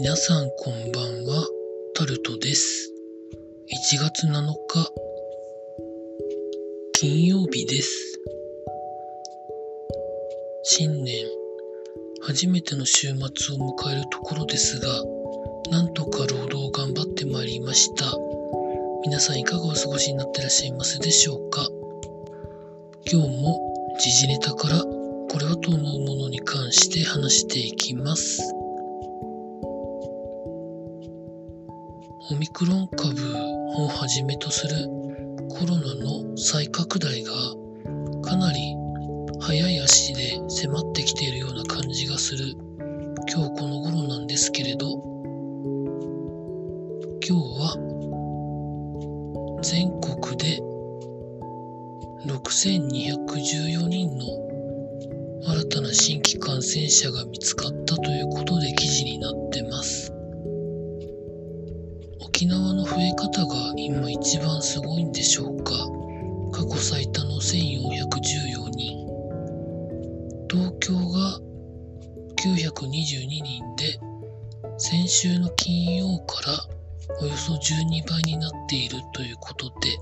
皆さんこんばんは、タルトです。1月7日、金曜日です。新年、初めての週末を迎えるところですが、なんとか労働を頑張ってまいりました。皆さんいかがお過ごしになってらっしゃいますでしょうか？今日も時事ネタからこれはと思うものに関して話していきます。オミクロン株をはじめとするコロナの再拡大がかなり早い足で迫ってきているような感じがする今日この頃なんですけれど今日は全国で6214人の新たな新規感染者が見つかったという沖縄の増え方が今一番すごいんでしょうか？過去最多の1414人。東京が922人で先週の金曜からおよそ12倍になっているということで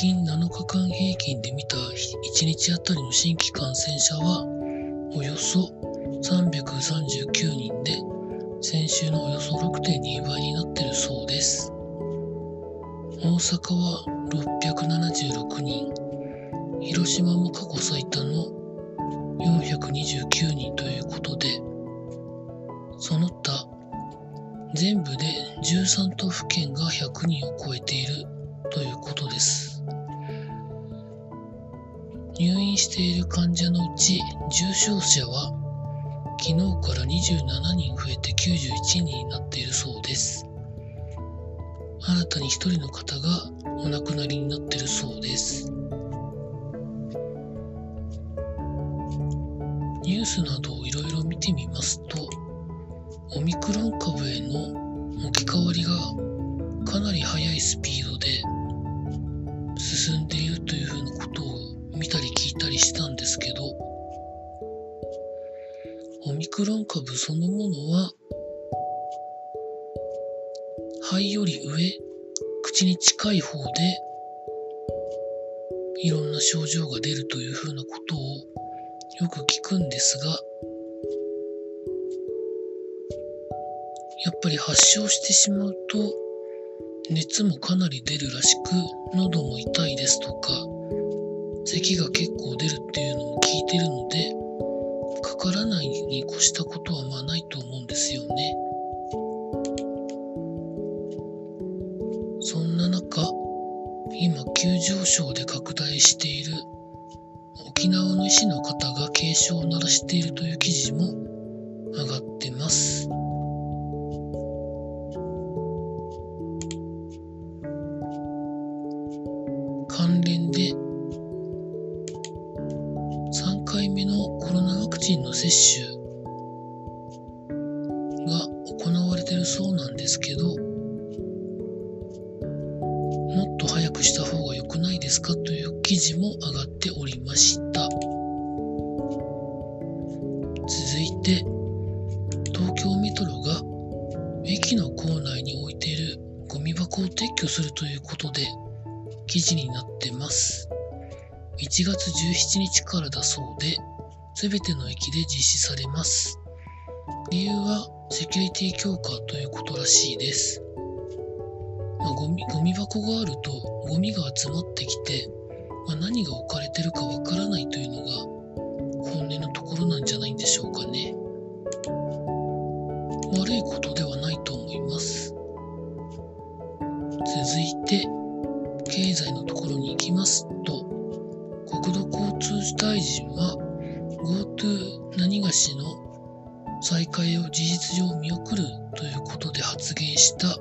近7日間平均で見た1日あたりの新規感染者はおよそ339人で先週のおよそ6.2倍になっているそうです。大阪は676人。広島も過去最多の429人ということでその他全部で13都府県が100人を超えて重症者は昨日から27人増えて91人になっているそうです。新たに1人の方がお亡くなりになっているそうです。ニュースなどをいろいろ見てみますとオミクロン株への置き換わりがかなり速いスピードで進んでいるというふうなことを見たり聞いたりしたんですけどクロン株そのものは肺より上口に近い方でいろんな症状が出るというふうなことをよく聞くんですがやっぱり発症してしまうと熱もかなり出るらしく喉も痛いですとか咳が結構出るっていうのも聞いてるのでかからないに越したことはまあないと思うんですよね。そんな中今急上昇で拡大している沖縄の医師の方が警鐘を鳴らしているという記事も上がってます。接種が行われてるそうなんですけどもっと早くした方が良くないですかという記事も上がっておりました。続いて東京メトロが駅の構内に置いているゴミ箱を撤去するということで記事になってます。1月17日からだそうで全ての駅で実施されます。理由はセキュリティ強化ということらしいです。まあ、ゴミゴミ箱があるとゴミが集まってきて、まあ、何が置かれてるかわからないというのが本音のところなんじゃないんでしょうかね。悪いことではないと思います。続いて経済のところに行きますと国土交通大臣は GoTo 何がしの再開を事実上見送るということで発言した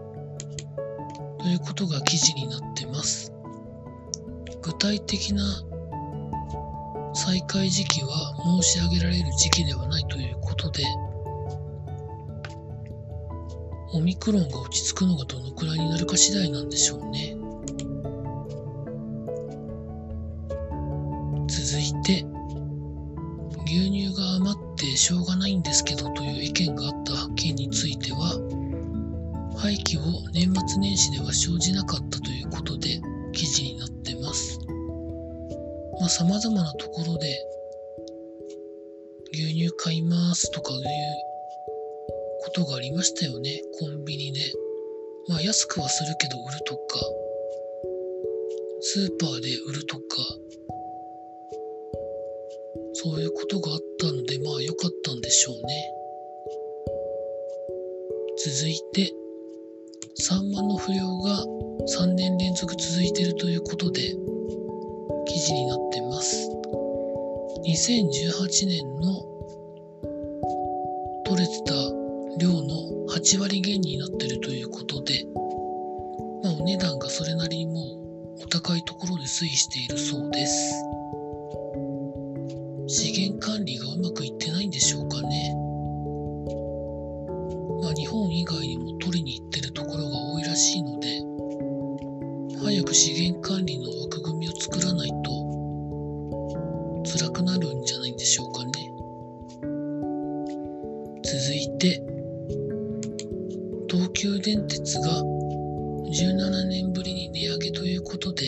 ということが記事になってます。具体的な再開時期は申し上げられる時期ではないということで、オミクロンが落ち着くのがどのくらいになるか次第なんでしょうね。しょうがないんですけどという意見があった件については廃棄を年末年始では生じなかったということで記事になってます。まあ様々なところで牛乳買いますとかいうことがありましたよね。コンビニで。まあ安くはするけど売るとか、スーパーで売るとか、そういうことがあったので、まあ良かったんでしょうね。続いて、サンマの不漁が3年連続続いてるということで、記事になってます。2018年の取れてた量の8割減になってるということで、まあ、お値段がそれなりにもうお高いところで推移しているそうです。資源管理がうまくいってないんでしょうかね。まあ、日本以外にも取りに行ってるところが多いらしいので、早く資源管理の枠組みを作らないと辛くなるんじゃないんでしょうかね。続いて、東急電鉄が17年ぶりに値上げということで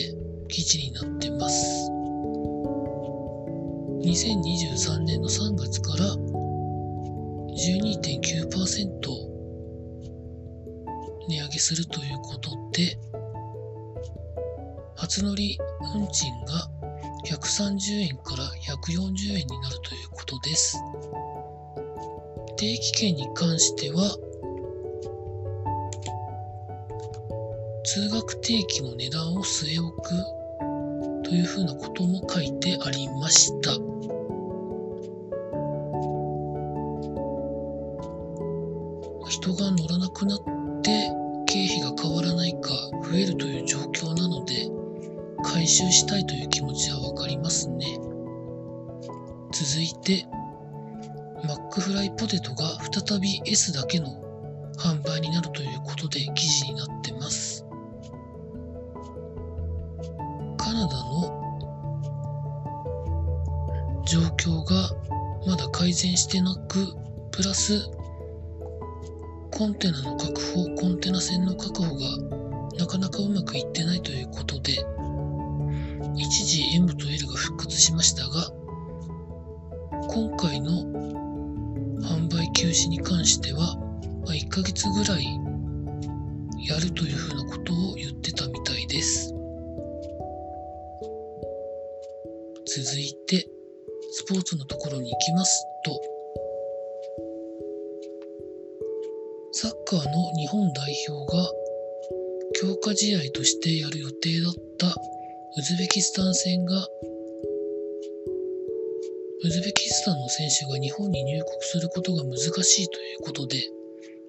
記事になってます。2023年の3月から12.9%値上げするということで、初乗り運賃が130円から140円になるということです。定期券に関しては、通学定期の値段を据え置くというふうなことも書いてありました。人が乗らなくなって経費が変わらないか増えるという状況なので回収したいという気持ちはわかりますね。続いてマックフライポテトが再び S だけの販売になるということで記事になってます。カナダの状況がまだ改善してなく、プラスコンテナの確保、コンテナ船の確保がなかなかうまくいってないということで、一時 M と L が復活しましたが、今回の販売休止に関しては、まあ、1ヶ月ぐらいやるというふうなことを言ってたみたいです。続いて、スポーツのところに行きますと、カーの日本代表が強化試合としてやる予定だったウズベキスタン戦がウズベキスタンの選手が日本に入国することが難しいということで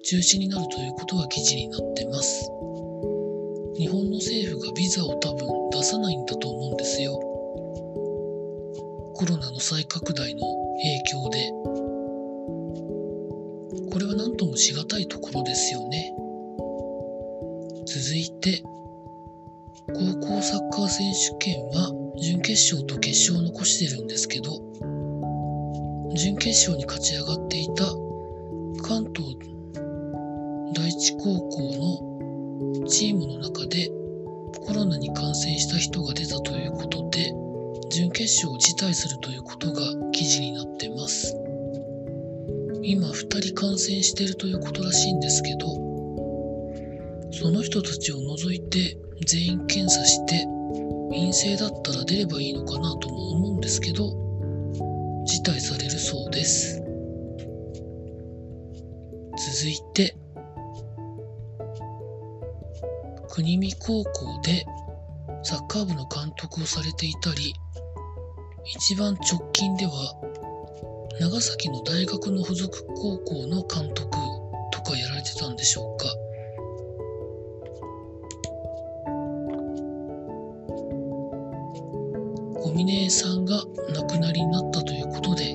中止になるということが記事になってます。日本の政府がビザを多分出さないんだと思うんですよ。コロナの再拡大の影響で。これは何ともしがたいところですよね。続いて、高校サッカー選手権は準決勝と決勝を残してるんですけど、準決勝に勝ち上がっていた関東第一高校のチームの中でコロナに感染した人が出たということで、準決勝を辞退するということが記事になってます。今2人感染してるということらしいんですけど、その人たちを除いて全員検査して陰性だったら出ればいいのかなとも思うんですけど、辞退されるそうです。続いて、国見高校でサッカー部の監督をされていたり、一番直近では長崎の大学の附属高校の監督とかやられてたんでしょうか？小峰さんが亡くなりになったということで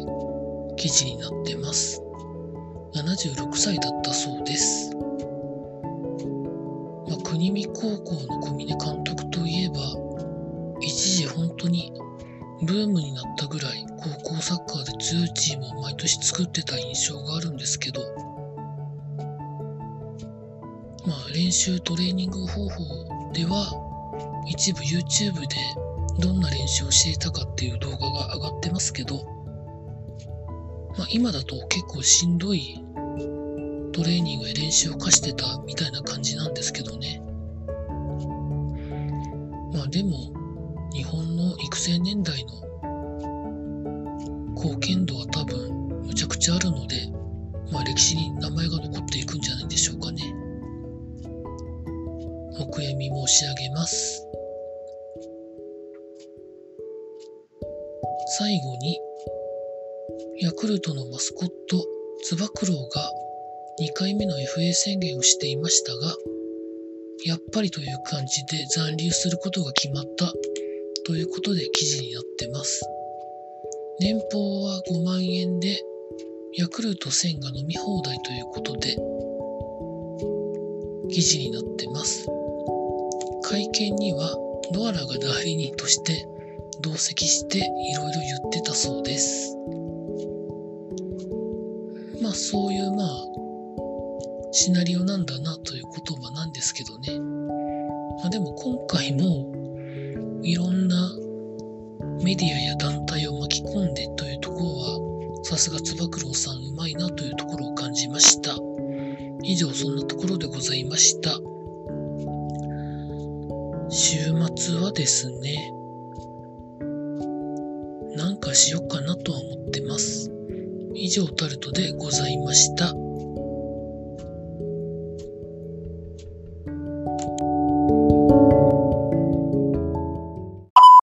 記事になってます。76歳だったそうです、まあ、国見高校の小峰監チームを毎年作ってた印象があるんですけど、まあ練習トレーニング方法では一部 YouTube でどんな練習をしていたかっていう動画が上がってますけど、まあ、今だと結構しんどいトレーニングや練習を課してたみたいな感じなんですけどね。まあでも、日本の育成年代の貢献度は多分むちゃくちゃあるので、まあ歴史に名前が残っていくんじゃないでしょうかね。お悔やみ申し上げます。最後に、ヤクルトのマスコット、つば九郎が2回目の FA 宣言をしていましたが、やっぱりという感じで残留することが決まったということで記事になってます。年俸は5万円で、ヤクルト1000が飲み放題ということで、記事になってます。会見にはドアラが代理人として同席していろいろ言ってたそうです。まあそういうまあシナリオなんだなという言葉なんですけどね。まあでも今回もいろんなメディアや団体を巻き込んでというところはさすがつば九郎さんうまいなというところを感じました。以上そんなところでございました。週末はですね、なんかしようかなとは思ってます。以上タルトでございました。